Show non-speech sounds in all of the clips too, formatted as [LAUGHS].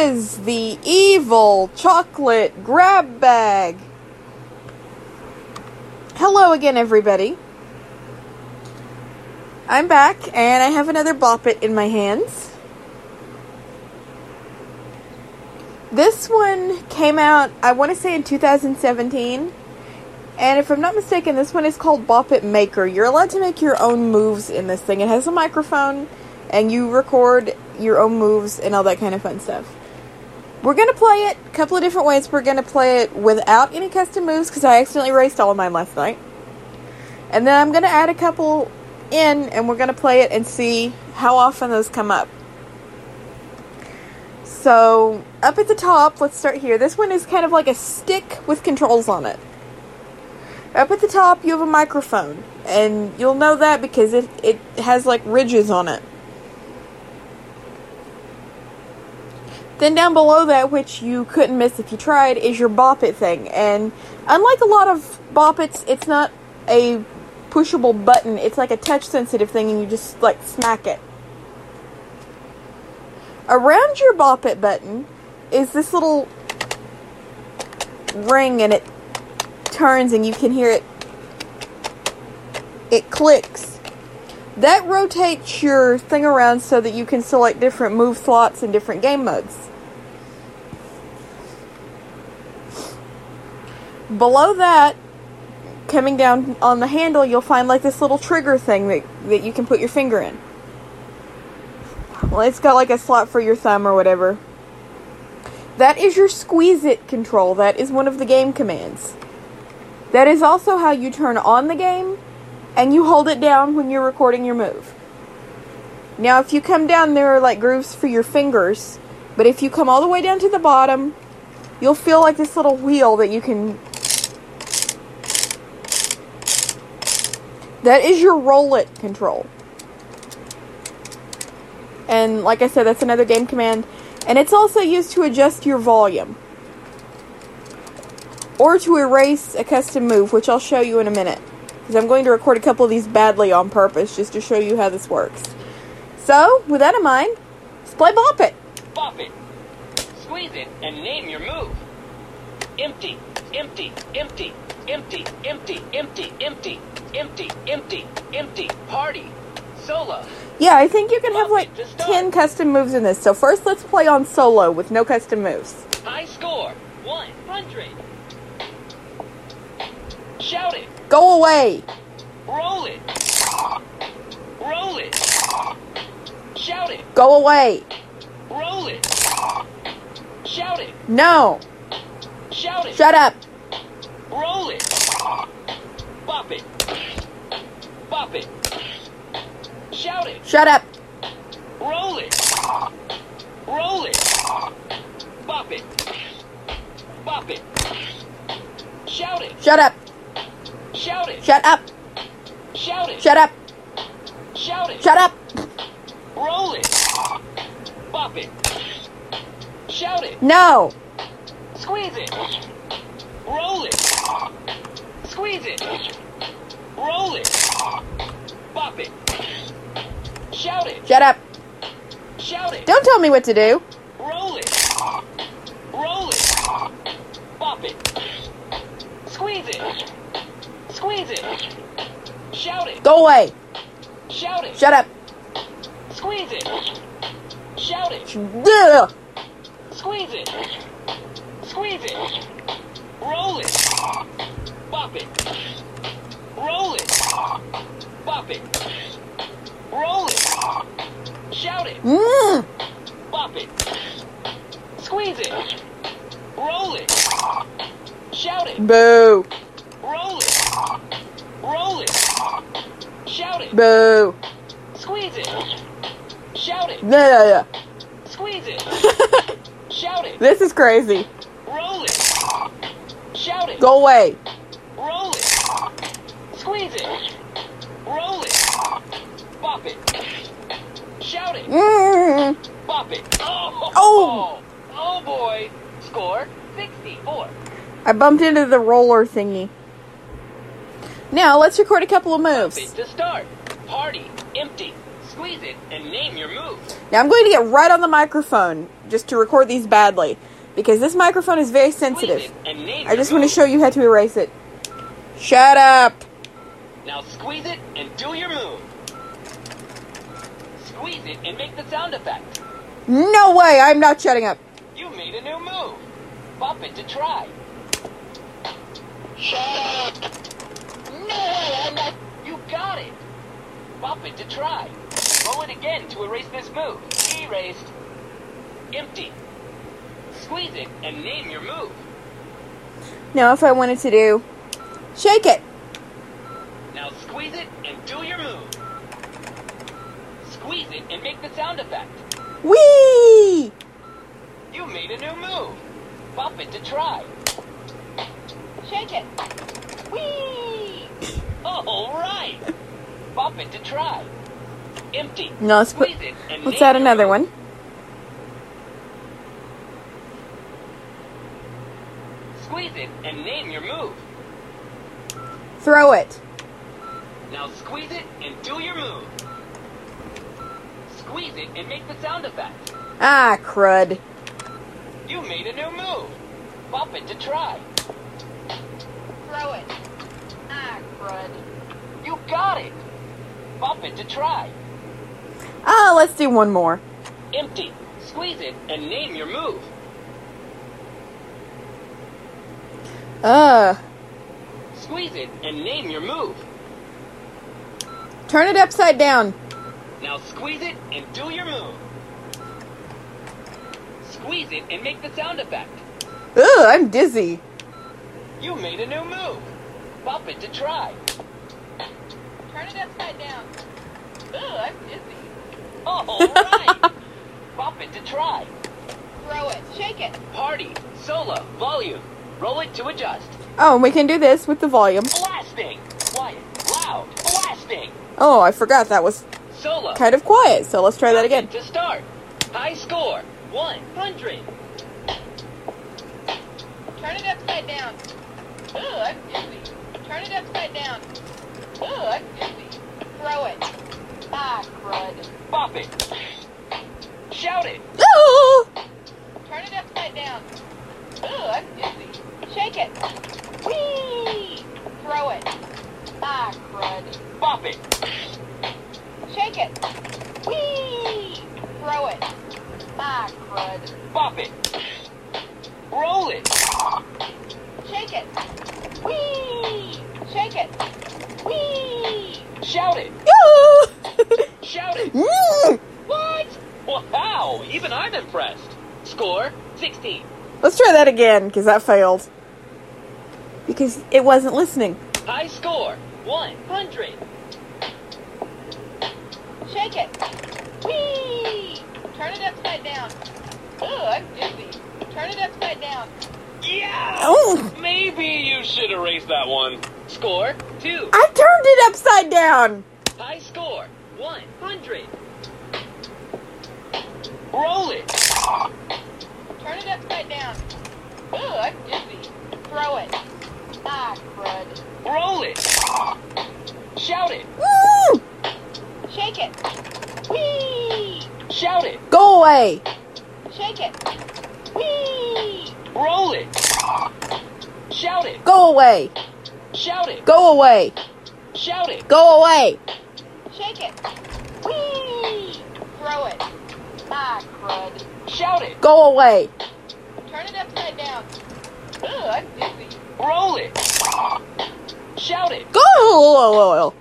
is the evil chocolate grab bag. Hello again, everybody. I'm back, and I have another Bop It in my hands. This one came out, I want to say, in 2017. And if I'm not mistaken, this one is called Bop It Maker. You're allowed to make your own moves in this thing. It has a microphone, and you record your own moves and all that kind of fun stuff. We're going to play it a couple of different ways. We're going to play it without any custom moves because I accidentally erased all of mine last night. And then I'm going to add a couple in and we're going to play it and see how often those come up. So, up at the top, let's start here. This one is kind of like a stick with controls on it. Up at the top, you have a microphone, and you'll know that because it, it has like ridges on it. Then down below that, which you couldn't miss if you tried, is your Bop It thing. And unlike a lot of Bop Its, it's not a pushable button. It's like a touch sensitive thing, and you just like smack it. Around your Bop It button is this little ring, and it turns, and you can hear it. It clicks. That rotates your thing around so that you can select different move slots and different game modes. Below that, coming down on the handle, you'll find like this little trigger thing that, that you can put your finger in. Well, it's got like a slot for your thumb or whatever. That is your squeeze it control. That is one of the game commands. That is also how you turn on the game, and you hold it down when you're recording your move. Now, if you come down, there are like grooves for your fingers, but if you come all the way down to the bottom, you'll feel like this little wheel that you can That is your roll it control. And like I said, that's another game command. And it's also used to adjust your volume. Or to erase a custom move, which I'll show you in a minute. Because I'm going to record a couple of these badly on purpose just to show you how this works. So, with that in mind, let's play Bop It. Bop it. Squeeze it and name your move. Empty, empty, empty, empty, empty, empty, empty, empty, empty, empty, empty, party, solo. Yeah, I think you can have like it to start. 10 custom moves in this. So, first, let's play on solo with no custom moves. High score, 100. Shout it, Go away! roll it. Roll it. Shout it, Go away! roll it. Shout it, No! shout it, Shut up! roll it. Bop it. Bop it. Shout it, Shut up! roll it. Roll it. Bop it. Bop it. Shout it, Shut up! shout it, Shut up! shout it, Shut up! shout it. Shut up! Roll it. Bop it. Shout it. No! Squeeze it. Roll it. Squeeze it. Roll it. Bop it. Shout it. Shut up! Shout it. Don't tell me what to do! Roll it. Roll it. Bop it. Squeeze it. Squeeze it. Shout it. Go away! Shout it. Shut up! Squeeze it. Shout it. Ugh. Squeeze it. Squeeze it. Roll it. Bop it. Roll it. Bop it. Roll it. Shout it. Mm. Bop it. Squeeze it. Roll it. Shout it. Boo! Roll it. Roll it. Shout it. Boo! Squeeze it. Shout it. Ugh. Squeeze it. [LAUGHS] Shout it. this is crazy. Roll it. Shout it. Go away! Roll it. Roll it. Bop it. Shout it. Mm. Bop it. Oh. Oh. Oh boy. Score 64. I bumped into the roller thingy. Now let's record a couple of moves. to start. Party. Empty. Squeeze it and name your move. Now I'm going to get right on the microphone just to record these badly because this microphone is very sensitive. I just want to show you how to erase it. Shut up! Now squeeze it and do your move. Squeeze it and make the sound effect. No way! I'm not shutting up. You made a new move. Bop it to try. Shut up. No, I'm not. You got it. Bop it to try. Roll it again to erase this move. Erased. Empty. Squeeze it and name your move. Now if I wanted to do, shake it. Now squeeze it and do your move. Squeeze it and make the sound effect. Whee! You made a new move. Bop it to try. Shake it. Whee! [COUGHS] All right. Bop it to try. Empty. No, let's put. It and Let's add another one. Squeeze it and name your move. Throw it. Now squeeze it and do your move. Squeeze it and make the sound effect. Ah, crud. You made a new move. Bop it to try. Throw it. Ah, crud. You got it. Bop it to try. Ah, let's do one more. Empty. Squeeze it and name your move. Uh, Squeeze it and name your move. Turn it upside down. Now squeeze it and do your move. Squeeze it and make the sound effect. Ugh, I'm dizzy. You made a new move. Bop it to try. Turn it upside down. Ugh, I'm dizzy. [LAUGHS] Oh, all right. Bop it to try. Throw it. Shake it. Party. Solo. Volume. Roll it to adjust. Oh, and we can do this with the volume. Blasting. Quiet. Loud. Blasting. Oh, I forgot that was Solo. kind of quiet, so let's try that again. To start. High score. 100. Turn it upside down. Ugh, I'm dizzy. Turn it upside down. Ugh, I'm dizzy. Throw it. Ah, crud. Bop it. Shout it. Oh! [LAUGHS] Turn it upside down. Ugh, I'm dizzy. Shake it. Whee! Throw it. Ah, crud. Bop it. Shake it. Whee! Throw it. Ah, crud. Bop it. Roll it. Shake it. Whee! Shake it. Whee! Shout it. Yoo! Shout it. What? Wow. Even I'm impressed. Score 16. Let's try that again, because that failed. Because it wasn't listening. High score 100. Shake it. Whee! Turn it upside down. Ugh, I'm dizzy. Turn it upside down. Yeah. Oh! Maybe you should erase that one. Score 2. I turned it upside down! High score 100. Roll it. Turn it upside down. Ugh, I'm dizzy. Throw it. Ah, crud. Roll it. Shout it. Woo! Shake it. Whee! Shout it. Go away! Shake it. Whee! Roll it. Shout it. Go away! Shout it. Go away! Shout it. Go away! Shake it. Whee! Throw it. Ah, crud. Shout it. Go away! Turn it upside down. Ugh, I'm dizzy. Roll it. Shout it. Go!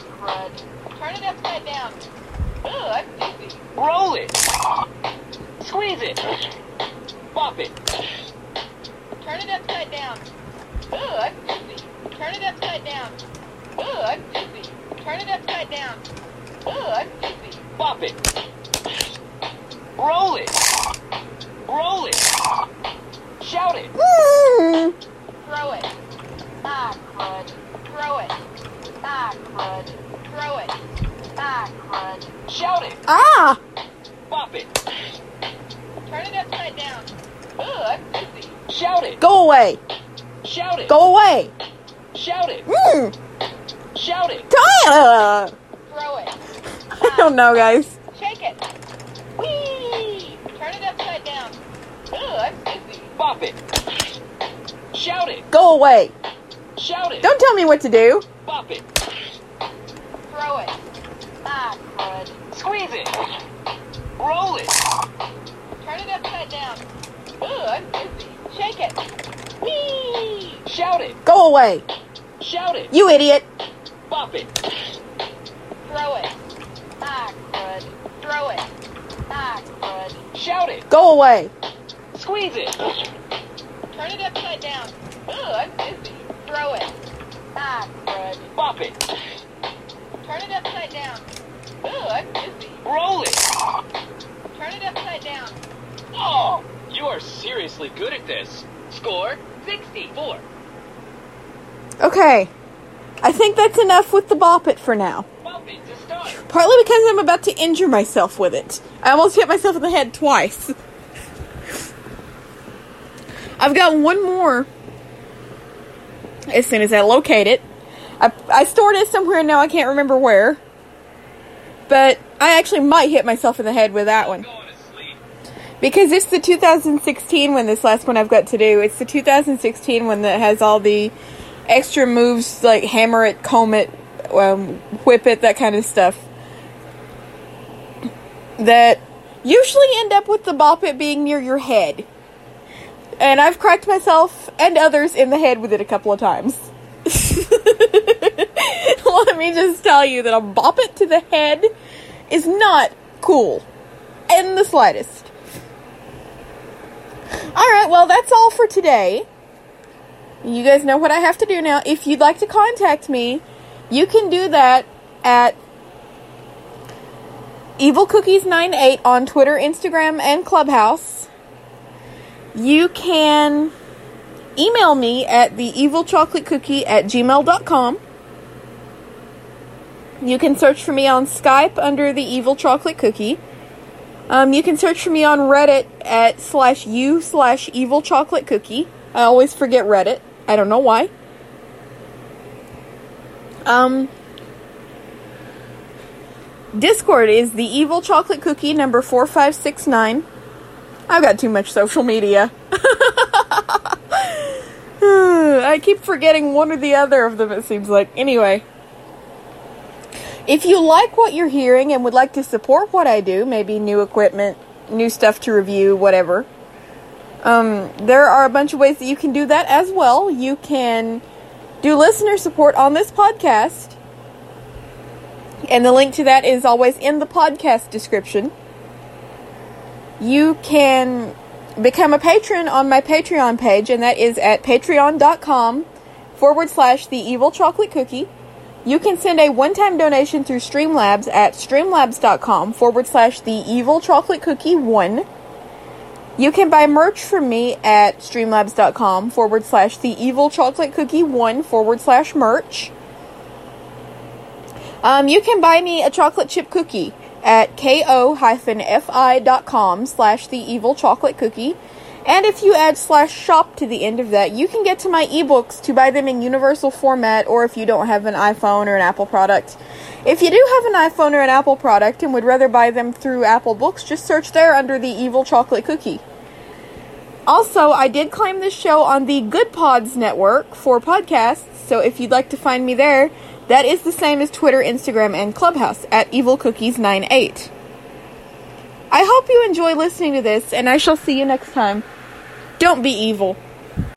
Throw it. Ah, crud. Turn it upside down. Ugh, I'm dizzy. Roll it. Squeeze it. Bop it. Turn it upside down. Ugh, I'm dizzy. Turn it upside down. Ugh, I'm dizzy. Turn it upside down. Ugh, I'm dizzy. Bop it. Roll it. Roll it. Shout it. Throw it. Ah, crud. Throw it. Ah. Throw it. Ah. Shout it. Ah! Bop it. Turn it upside down. Ugh, I'm. Shout it. Go away! Shout it. Go away! Shout it. Mm. Shout it. Tyler! Throw it. I don't know, guys. Shake it. Whee! Turn it upside down. Ooh, I'm. Bop it. Shout it. Go away. Shout it. Don't tell me what to do. Bop it. Throw it. Ah, crud. Squeeze it. Roll it. Turn it upside down. Ooh, I'm dizzy. Shake it. Whee! Shout it. Go away. Shout it. You idiot. Bop it. Throw it. Ah, crud. Throw it. Ah, crud. Shout it. Go away. Squeeze it. Turn it upside down. Ooh, I'm dizzy. Throw it. Ah, crud. Bop it. Turn it upside down. Ooh, I'm dizzy. Roll it. Turn it upside down. Oh, you are seriously good at this. Score 64. Okay. I think that's enough with the bop it for now. Bop it to start. Partly because I'm about to injure myself with it. I almost hit myself in the head twice. I've got one more. As soon as I locate it, I, I stored it somewhere and now I can't remember where. But I actually might hit myself in the head with that one. Because it's the 2016 one, this last one I've got to do. It's the 2016 one that has all the extra moves like hammer it, comb it, um, whip it, that kind of stuff. That usually end up with the bop it being near your head. And I've cracked myself and others in the head with it a couple of times. [LAUGHS] Let me just tell you that a bop it to the head is not cool in the slightest. Alright, well, that's all for today. You guys know what I have to do now. If you'd like to contact me, you can do that at Evil Cookies 98 on Twitter, Instagram, and Clubhouse. You can email me at the evil chocolate cookie at gmail.com. You can search for me on Skype under the evil chocolate cookie. Um, you can search for me on Reddit at slash u slash evil chocolate cookie. I always forget Reddit. I don't know why. Um, Discord is the evil chocolate cookie number 4569. I've got too much social media. [LAUGHS] I keep forgetting one or the other of them, it seems like. Anyway. If you like what you're hearing and would like to support what I do, maybe new equipment, new stuff to review, whatever, um, there are a bunch of ways that you can do that as well. You can do listener support on this podcast, and the link to that is always in the podcast description. You can become a patron on my Patreon page, and that is at patreon.com forward slash the evil chocolate cookie. You can send a one time donation through Streamlabs at streamlabs.com forward slash the evil chocolate cookie one. You can buy merch from me at streamlabs.com forward slash the evil chocolate cookie one forward slash merch. Um, you can buy me a chocolate chip cookie at ko-fi.com slash the evil chocolate cookie. And if you add slash shop to the end of that, you can get to my ebooks to buy them in universal format or if you don't have an iPhone or an Apple product. If you do have an iPhone or an Apple product and would rather buy them through Apple Books, just search there under the evil chocolate cookie. Also, I did claim this show on the Goodpods network for podcasts, so if you'd like to find me there, that is the same as Twitter, Instagram, and Clubhouse at evilcookies98. I hope you enjoy listening to this, and I shall see you next time. Don't be evil.